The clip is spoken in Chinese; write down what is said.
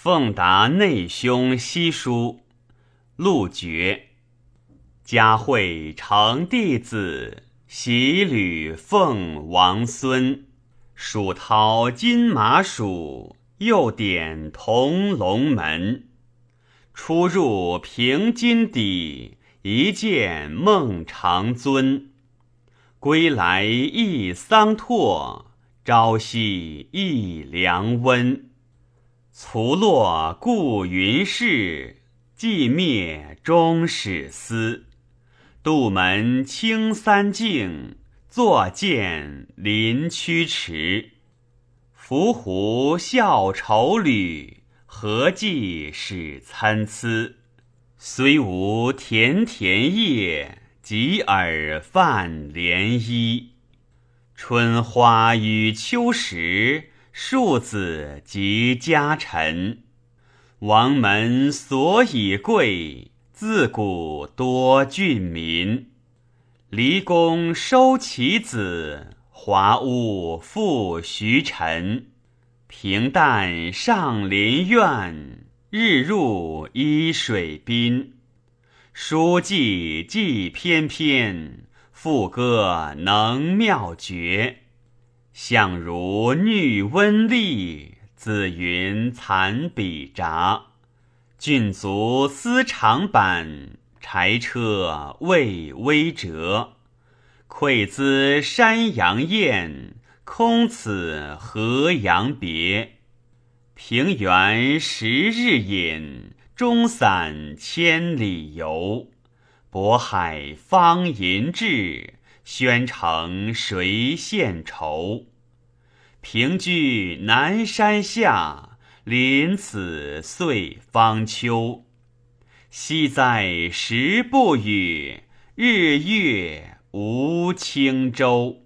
奉达内兄西书，陆绝。嘉惠成弟子，喜履奉王孙。蜀涛金马属，又点铜龙门。出入平津底，一见孟长尊。归来忆桑拓，朝夕忆凉温。卒落故云氏，寂灭终始思。杜门清三径，坐见临曲池。伏胡笑愁侣，何计使参差？虽无田田叶，及尔泛涟漪。春花与秋实。庶子及家臣，王门所以贵，自古多俊民。离宫收其子，华屋复徐臣。平淡上林苑，日入依水滨。书记记翩翩，赋歌能妙绝。相如女温丽，子云残笔札。郡卒思长板，柴车未微折。馈兹山阳雁，空此河阳别。平原十日饮，钟散千里游。渤海方银至。宣城谁献愁？凭据南山下，临此岁方秋。惜哉时不与，日月无轻舟。